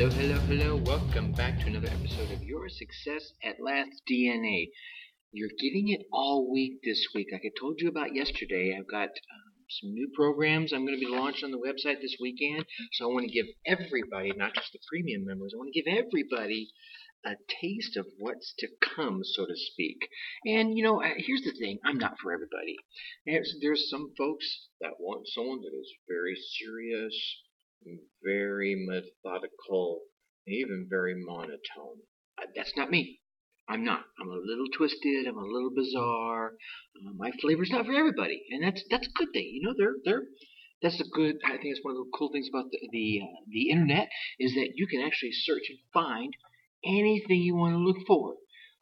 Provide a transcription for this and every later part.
Hello, hello, hello. Welcome back to another episode of Your Success at Last DNA. You're getting it all week this week. Like I told you about yesterday, I've got um, some new programs I'm going to be launching on the website this weekend. So I want to give everybody, not just the premium members, I want to give everybody a taste of what's to come, so to speak. And you know, here's the thing: I'm not for everybody. There's, there's some folks that want someone that is very serious, very methodical, even very monotone. Uh, that's not me. I'm not. I'm a little twisted. I'm a little bizarre. Uh, my flavor's not for everybody, and that's that's a good thing. You know, they're they're that's a good. I think it's one of the cool things about the the, uh, the internet is that you can actually search and find anything you want to look for.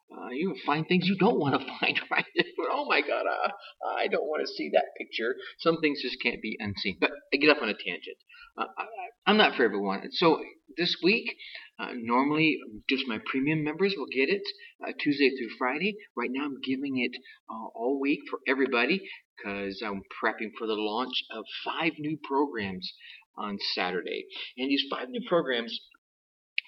Uh, you can find things you don't want to find, right? there. oh my God, uh, I don't want to see that picture. Some things just can't be unseen. But I get off on a tangent. Uh, I, am not for everyone. So this week, uh, normally just my premium members will get it uh, Tuesday through Friday. Right now, I'm giving it uh, all week for everybody because I'm prepping for the launch of five new programs on Saturday. And these five new programs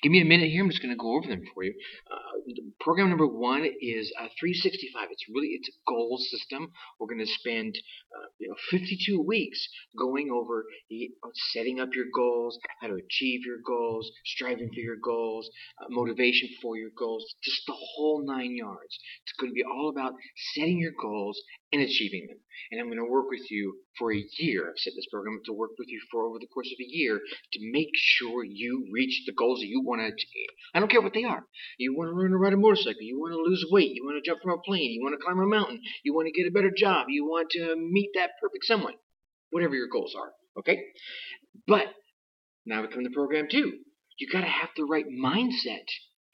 Give me a minute here. I'm just going to go over them for you. Uh, program number one is uh, 365. It's really it's a goal system. We're going to spend uh, you know 52 weeks going over the, uh, setting up your goals, how to achieve your goals, striving for your goals, uh, motivation for your goals, just the whole nine yards. It's going to be all about setting your goals and achieving them. And I'm going to work with you for a year. I've set this program to work with you for over the course of a year to make sure you reach the goals that you want to achieve. I don't care what they are. You want to learn to ride a motorcycle. You want to lose weight. You want to jump from a plane. You want to climb a mountain. You want to get a better job. You want to meet that perfect someone. Whatever your goals are. Okay? But now we come to program two. You got to have the right mindset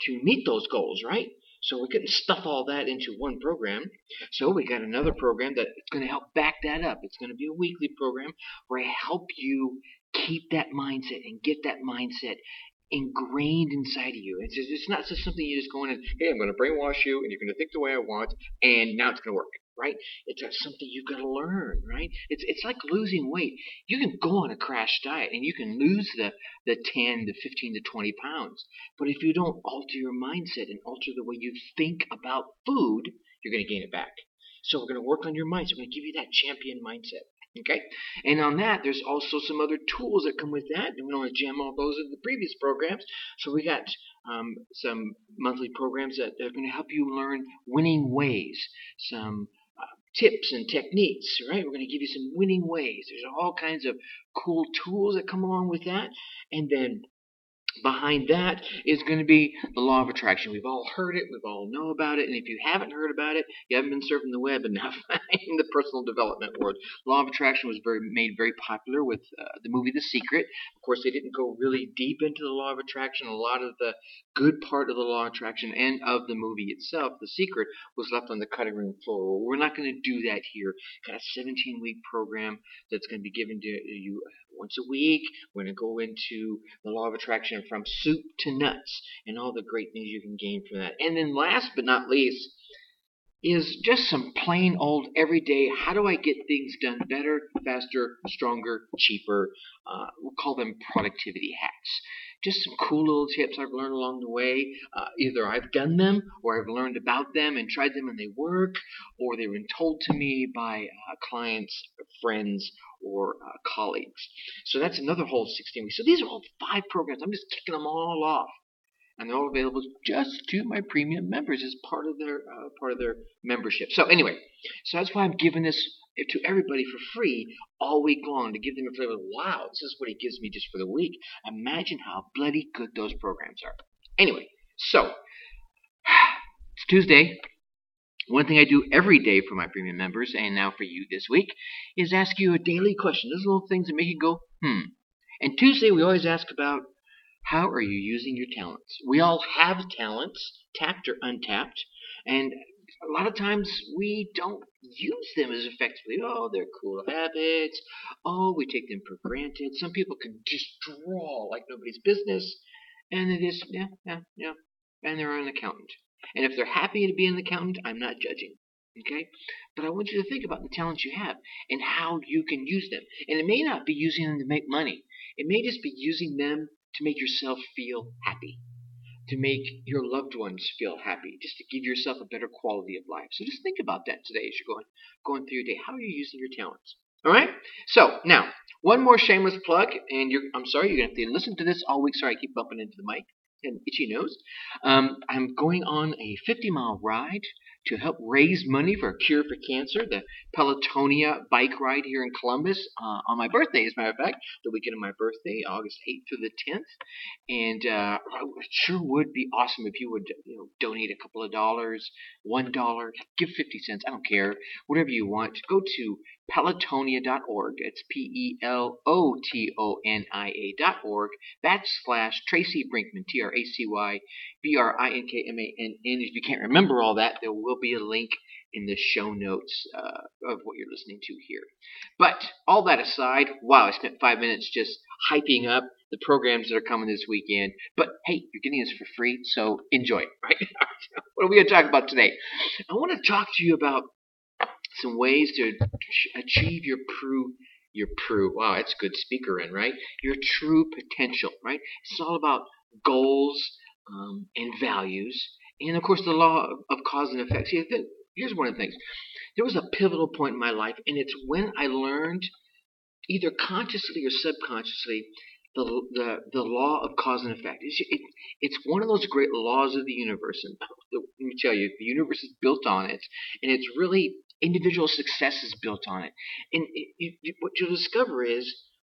to meet those goals, right? So we couldn't stuff all that into one program. So we got another program that's going to help back that up. It's going to be a weekly program where I help you keep that mindset and get that mindset ingrained inside of you. It's just, it's not just something you just go in and hey, I'm going to brainwash you and you're going to think the way I want and now it's going to work right? It's something you've got to learn, right? It's it's like losing weight. You can go on a crash diet and you can lose the the 10 to 15 to 20 pounds. But if you don't alter your mindset and alter the way you think about food, you're going to gain it back. So we're going to work on your mindset. We're going to give you that champion mindset. Okay? And on that, there's also some other tools that come with that. And we don't want to jam all those into the previous programs. So we got um, some monthly programs that are going to help you learn winning ways, some tips and techniques, right? We're going to give you some winning ways. There's all kinds of cool tools that come along with that. And then behind that is going to be the law of attraction. We've all heard it, we've all know about it, and if you haven't heard about it, you haven't been surfing the web enough in the personal development world. Law of attraction was very made very popular with uh, the movie The Secret. Of course, they didn't go really deep into the law of attraction. A lot of the good part of the law of attraction and of the movie itself, The Secret, was left on the cutting room floor. We're not going to do that here. Got a 17 week program that's going to be given to you once a week. We're going to go into the law of attraction from soup to nuts and all the great things you can gain from that. And then last but not least is just some plain old everyday how do I get things done better, faster, stronger, cheaper. Uh, we'll call them productivity hacks just some cool little tips I've learned along the way. Uh, either I've done them, or I've learned about them and tried them and they work, or they've been told to me by uh, clients, friends, or uh, colleagues. So that's another whole 16 weeks. So these are all five programs. I'm just kicking them all off. And they're all available just to my premium members as part of their uh, part of their membership. So anyway, so that's why I'm giving this to everybody for free all week long to give them a flavor. Wow, this is what he gives me just for the week. Imagine how bloody good those programs are. Anyway, so it's Tuesday. One thing I do every day for my premium members, and now for you this week, is ask you a daily question. Those little things that make you go, hmm. And Tuesday, we always ask about how are you using your talents? We all have talents, tapped or untapped, and a lot of times we don't use them as effectively. Oh, they're cool habits. Oh, we take them for granted. Some people can just draw like nobody's business, and it is yeah, yeah, yeah, and they're an accountant. And if they're happy to be an accountant, I'm not judging. Okay? But I want you to think about the talents you have and how you can use them. And it may not be using them to make money. It may just be using them to make yourself feel happy, to make your loved ones feel happy, just to give yourself a better quality of life. So just think about that today as you're going going through your day. How are you using your talents? All right. So now, one more shameless plug, and I'm sorry you're gonna have to listen to this all week. Sorry, I keep bumping into the mic and itchy nose. Um, I'm going on a 50 mile ride to help raise money for a cure for cancer. The Pelotonia bike ride here in Columbus uh, on my birthday, as a matter of fact, the weekend of my birthday, August 8th through the 10th. And uh, it sure would be awesome if you would you know, donate a couple of dollars, one dollar, give 50 cents, I don't care, whatever you want. Go to pelotonia.org. It's P E L O T O N I A.org backslash Tracy Brinkmann, T R A C Y B R I N K M A N N. If you can't remember all that, there will be a link in the show notes uh, of what you're listening to here. But all that aside, wow, I spent five minutes just hyping up the programs that are coming this weekend. But hey, you're getting this for free, so enjoy, right? what are we going to talk about today? I want to talk to you about some ways to achieve your true your true wow that's good speaker in right your true potential right it's all about goals um, and values and of course the law of cause and effect see here's one of the things there was a pivotal point in my life and it's when i learned either consciously or subconsciously the, the, the law of cause and effect. It's, it, it's one of those great laws of the universe. And let me tell you, the universe is built on it. And it's really individual success is built on it. And it, what you'll discover is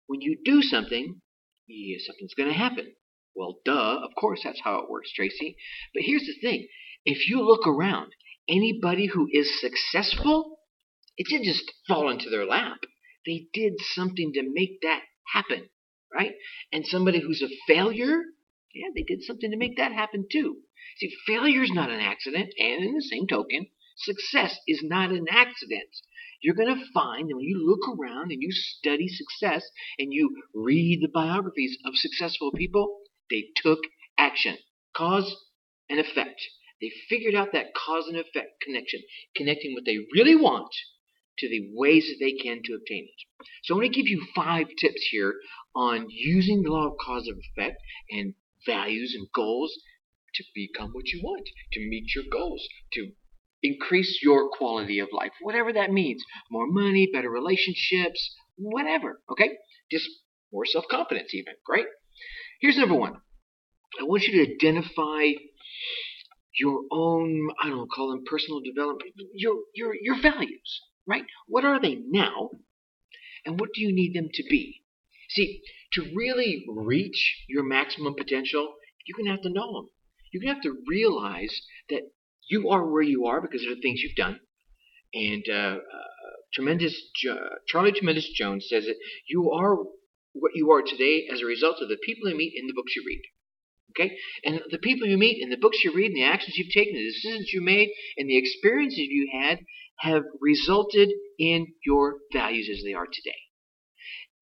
when you do something, yeah, something's going to happen. Well, duh, of course that's how it works, Tracy. But here's the thing if you look around, anybody who is successful, it didn't just fall into their lap. They did something to make that happen, right? And somebody who's a failure, yeah, they did something to make that happen too. See, failure's not an accident, and in the same token, Success is not an accident. You're going to find that when you look around and you study success and you read the biographies of successful people, they took action. Cause and effect. They figured out that cause and effect connection, connecting what they really want to the ways that they can to obtain it. So I'm going to give you five tips here on using the law of cause and effect and values and goals to become what you want, to meet your goals, to increase your quality of life, whatever that means. More money, better relationships, whatever. Okay? Just more self confidence, even. Great. Here's number one I want you to identify your own, I don't call them personal development, your, your, your values, right? What are they now? And what do you need them to be? See, to really reach your maximum potential, you're going to have to know them. You're going to have to realize that you are where you are because of the things you've done. And uh, uh, tremendous Charlie Tremendous Jones says that you are what you are today as a result of the people you meet in the books you read. Okay? And the people you meet and the books you read and the actions you've taken, the decisions you made, and the experiences you had have resulted in your values as they are today.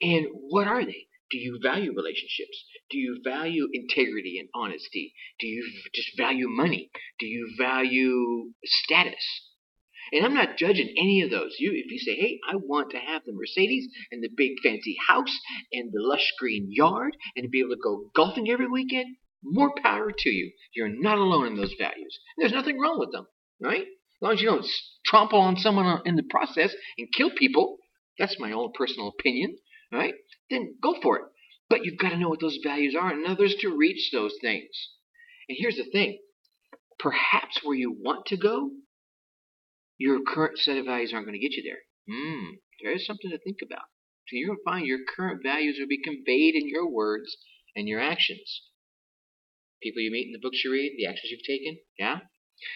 And what are they? Do you value relationships? Do you value integrity and honesty? Do you just value money? Do you value status? And I'm not judging any of those. You, if you say, "Hey, I want to have the Mercedes and the big fancy house and the lush green yard and to be able to go golfing every weekend," more power to you. You're not alone in those values. There's nothing wrong with them, right? As long as you don't trample on someone in the process and kill people. That's my own personal opinion, right? Then go for it. But you've got to know what those values are and others to reach those things. And here's the thing perhaps where you want to go, your current set of values aren't going to get you there. Hmm, there is something to think about. So you're going to find your current values will be conveyed in your words and your actions. People you meet in the books you read, the actions you've taken, yeah?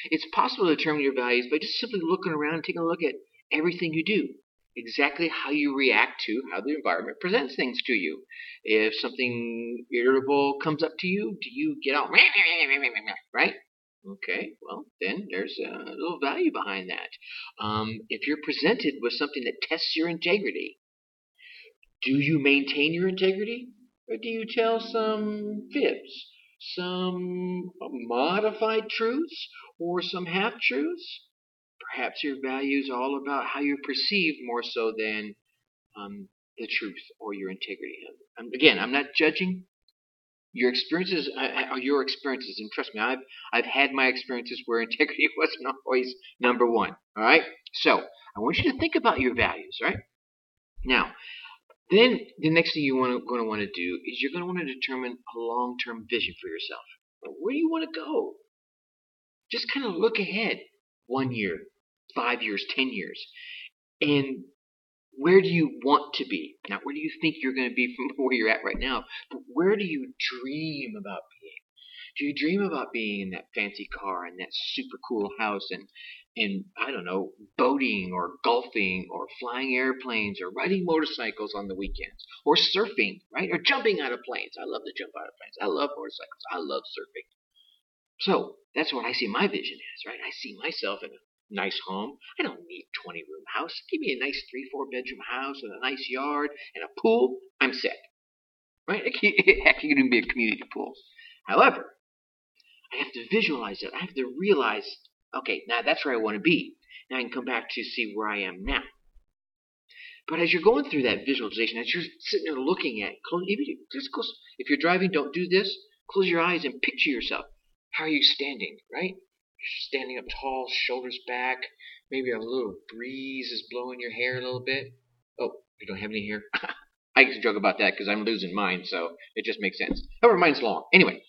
It's possible to determine your values by just simply looking around and taking a look at everything you do exactly how you react to how the environment presents things to you. If something irritable comes up to you, do you get out, right? Okay, well, then there's a little value behind that. Um, if you're presented with something that tests your integrity, do you maintain your integrity? Or do you tell some fibs, some modified truths, or some half truths? Perhaps your values are all about how you're perceived more so than um, the truth or your integrity. Again, I'm not judging. Your experiences are your experiences, and trust me, I've I've had my experiences where integrity wasn't always number one. All right, so I want you to think about your values. Right now, then the next thing you're going to want to do is you're going to want to determine a long-term vision for yourself. Where do you want to go? Just kind of look ahead, one year, five years, ten years, and where do you want to be? Not where do you think you're going to be from where you're at right now, but where do you dream about being? Do you dream about being in that fancy car and that super cool house and and I don't know, boating or golfing or flying airplanes or riding motorcycles on the weekends or surfing, right? Or jumping out of planes. I love to jump out of planes. I love motorcycles. I love surfing. So that's what I see my vision as, right? I see myself in a nice home. I don't need a 20 room house. Give me a nice three, four bedroom house with a nice yard and a pool. I'm set. Right? Heck, you can even be a community pool. However, I have to visualize it. I have to realize, okay, now that's where I want to be. Now I can come back to see where I am now. But as you're going through that visualization, as you're sitting there looking at, just close, if you're driving, don't do this. Close your eyes and picture yourself. How are you standing, right? Standing up tall, shoulders back. Maybe a little breeze is blowing your hair a little bit. Oh, you don't have any hair? I to joke about that because I'm losing mine, so it just makes sense. However, mine's long. Anyway,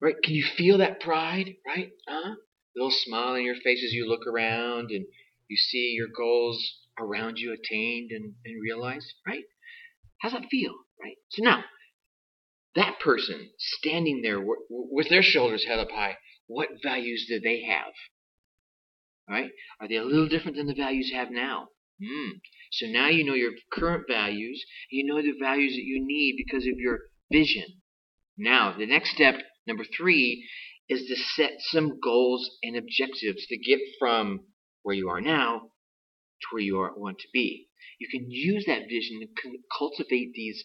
right? Can you feel that pride, right? Huh? A little smile on your face as you look around and you see your goals around you attained and, and realized, right? How's that feel, right? So now, that person standing there with their shoulders held up high, what values do they have? Right? Are they a little different than the values you have now? Mm. So now you know your current values, you know the values that you need because of your vision. Now, the next step, number three, is to set some goals and objectives to get from where you are now to where you are, want to be. You can use that vision to cultivate these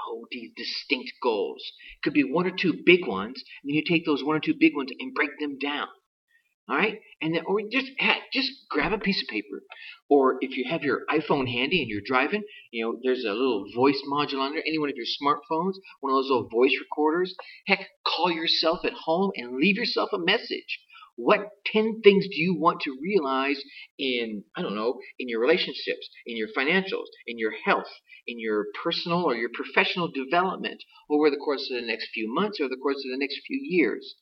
oh, these distinct goals. It could be one or two big ones, and then you take those one or two big ones and break them down. All right, and then, or just just grab a piece of paper, or if you have your iPhone handy and you're driving, you know there's a little voice module on there. Any one of your smartphones, one of those little voice recorders. Heck, call yourself at home and leave yourself a message. What 10 things do you want to realize in, I don't know, in your relationships, in your financials, in your health, in your personal or your professional development over the course of the next few months or the course of the next few years?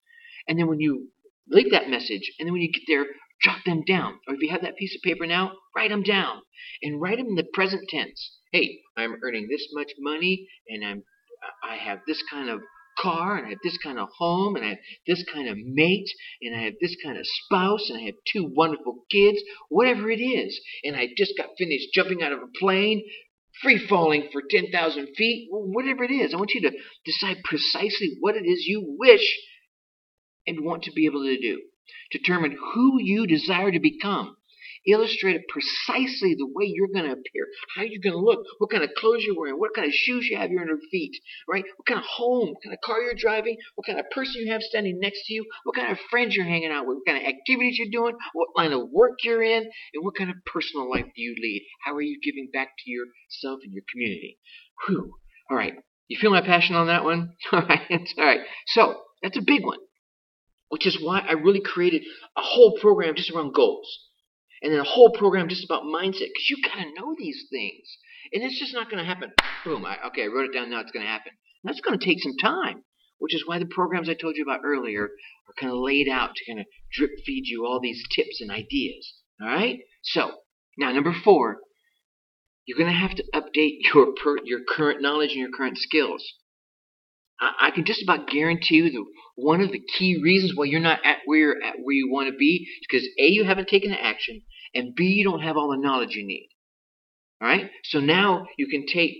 And then when you leak that message, and then when you get there, jot them down. Or if you have that piece of paper now, write them down. And write them in the present tense. Hey, I'm earning this much money, and I'm I have this kind of car, and I have this kind of home, and I have this kind of mate, and I have this kind of spouse, and I have two wonderful kids, whatever it is. And I just got finished jumping out of a plane, free falling for 10,000 feet, whatever it is. I want you to decide precisely what it is you wish and want to be able to do. Determine who you desire to become illustrated precisely the way you're going to appear, how you're going to look, what kind of clothes you're wearing, what kind of shoes you have on your feet, right? What kind of home, what kind of car you're driving, what kind of person you have standing next to you, what kind of friends you're hanging out with, what kind of activities you're doing, what line of work you're in, and what kind of personal life do you lead? How are you giving back to yourself and your community? Whew. All right. You feel my passion on that one? All right. All right. So that's a big one which is why I really created a whole program just around goals and then a whole program just about mindset because you got to know these things. And it's just not going to happen. Boom. I, okay, I wrote it down. Now it's going to happen. That's going to take some time, which is why the programs I told you about earlier are kind of laid out to kind of drip feed you all these tips and ideas. All right. So now number four, you're going to have to update your per, your current knowledge and your current skills. I, I can just about guarantee you that one of the key reasons why you're not at where you're at where you want to be is because a you haven't taken the action, and B, you don't have all the knowledge you need. All right? So now you can take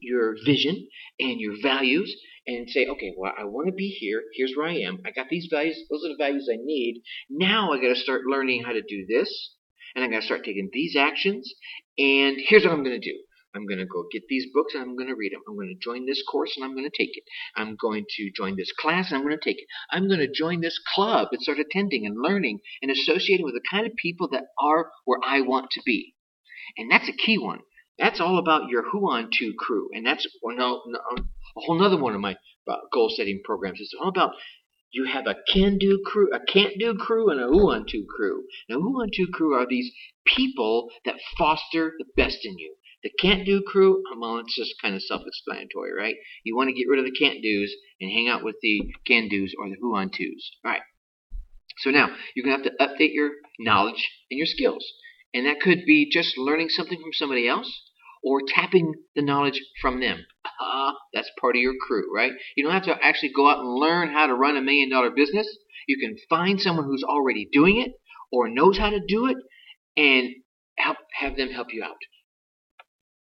your vision and your values and say, okay, well, I want to be here. Here's where I am. I got these values. Those are the values I need. Now I got to start learning how to do this, and I got to start taking these actions. And here's what I'm going to do. I'm going to go get these books and I'm going to read them. I'm going to join this course and I'm going to take it. I'm going to join this class and I'm going to take it. I'm going to join this club and start attending and learning and associating with the kind of people that are where I want to be. And that's a key one. That's all about your Huan Tu crew, and that's no, no, a whole other one of my uh, goal setting programs. It's all about you have a can do crew, a can't do crew, and a Huan Tu crew. Now, Huan Tu crew are these people that foster the best in you. The can't do crew, well, it's just kind of self explanatory, right? You want to get rid of the can't do's and hang out with the can do's or the Huan Tu's. All right. So now you're going to have to update your knowledge and your skills. And that could be just learning something from somebody else or tapping the knowledge from them. Ah, that's part of your crew, right? You don't have to actually go out and learn how to run a million dollar business. You can find someone who's already doing it or knows how to do it and help have them help you out.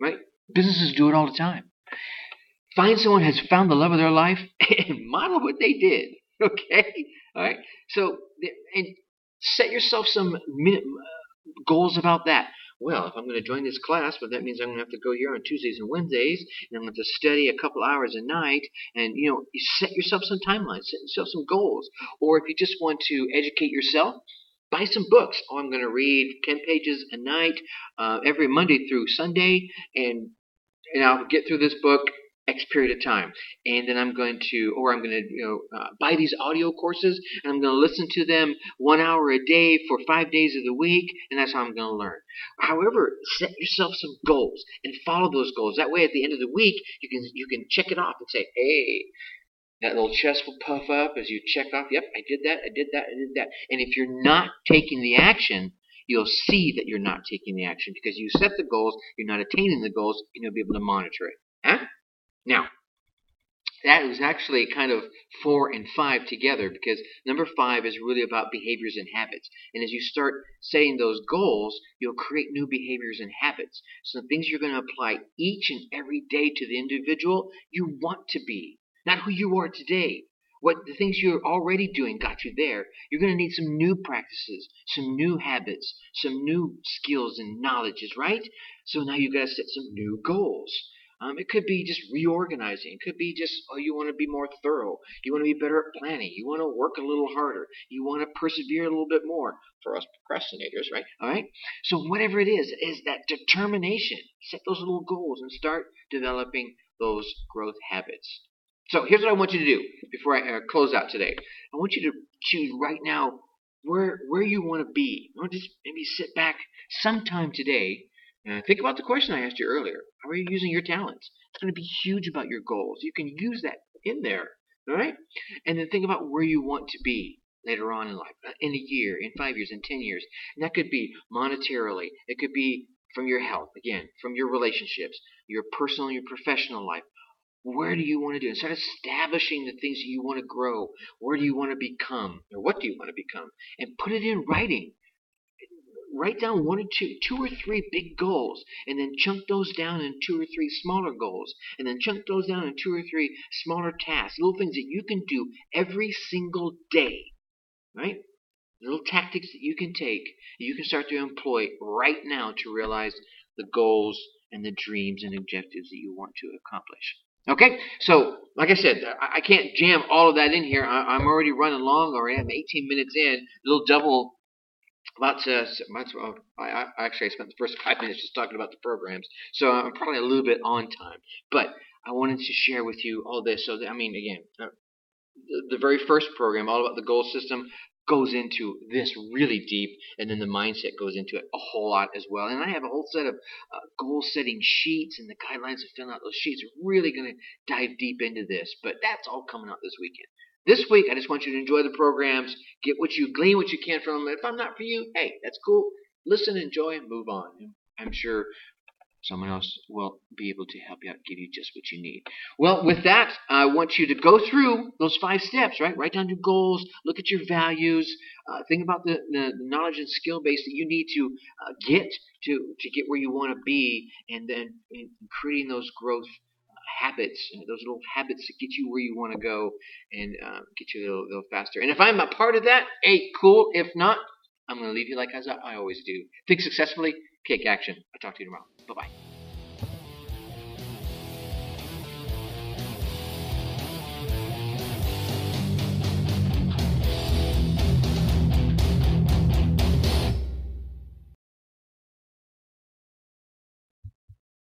Right? Businesses do it all the time. Find someone has found the love of their life and model what they did. Okay? All right? So, and set yourself some uh, goals about that. Well, if I'm going to join this class, but that means I'm going to have to go here on Tuesdays and Wednesdays, and I'm going to, to study a couple hours a night, and you know, you set yourself some timelines, set yourself some goals. Or if you just want to educate yourself, buy some books. Oh, I'm going to read 10 pages a night uh, every Monday through Sunday, and and I'll get through this book X period of time, and then I'm going to, or I'm going to, you know, uh, buy these audio courses, and I'm going to listen to them one hour a day for five days of the week, and that's how I'm going to learn. However, set yourself some goals and follow those goals. That way, at the end of the week, you can you can check it off and say, hey. That little chest will puff up as you check off, yep, I did that, I did that, I did that. And if you're not taking the action, you'll see that you're not taking the action because you set the goals, you're not attaining the goals, and you'll be able to monitor it. Huh? Now, that is actually kind of four and five together because number five is really about behaviors and habits. And as you start setting those goals, you'll create new behaviors and habits. So the things you're going to apply each and every day to the individual you want to be, not who you are today. What the things you're already doing got you there. You're going to need some new practices, some new habits, some new skills and knowledges, right? So now you've got to set some new goals. Um, it could be just reorganizing. It could be just, oh, you want to be more thorough. You want to be better at planning. You want to work a little harder. You want to persevere a little bit more for us procrastinators, right? All right. So whatever it is, is that determination. Set those little goals and start developing those growth habits. So here's what I want you to do before I uh, close out today. I want you to choose right now where where you want to be. To just maybe sit back sometime today and think about the question I asked you earlier. How are you using your talents? It's going to be huge about your goals. You can use that in there, all right? And then think about where you want to be later on in life, uh, in a year, in five years, in ten years. And that could be monetarily. It could be from your health, again, from your relationships, your personal your professional life. Where do you want to do? And start establishing the things that you want to grow. Where do you want to become? Or what do you want to become? And put it in writing write down one or two, two or three big goals, and then chunk those down in two or three smaller goals, and then chunk those down in two or three smaller tasks, little things that you can do every single day, right? Little tactics that you can take, you can start to employ right now to realize the goals and the dreams and objectives that you want to accomplish. Okay, so like I said, I can't jam all of that in here. I'm already running long, or I'm 18 minutes in, a little double uh, that's uh, I, I actually I spent the first five minutes just talking about the programs, so I'm probably a little bit on time. But I wanted to share with you all this. So that, I mean, again, uh, the very first program, all about the goal system, goes into this really deep, and then the mindset goes into it a whole lot as well. And I have a whole set of uh, goal setting sheets and the guidelines of filling out those sheets. Really going to dive deep into this, but that's all coming out this weekend. This week, I just want you to enjoy the programs, get what you glean what you can from them. If I'm not for you, hey, that's cool. Listen, enjoy, and move on. I'm sure someone else will be able to help you out, give you just what you need. Well, with that, I want you to go through those five steps, right? Write down your goals, look at your values, uh, think about the, the, knowledge and skill base that you need to uh, get to to get where you want to be, and then creating those growth habits, those little habits that get you where you want to go and uh, get you a little, little, faster. And if I'm a part of that, hey, cool. If not, I'm going to leave you like I always do. Think successfully, take action. I'll talk to you tomorrow. Bye bye.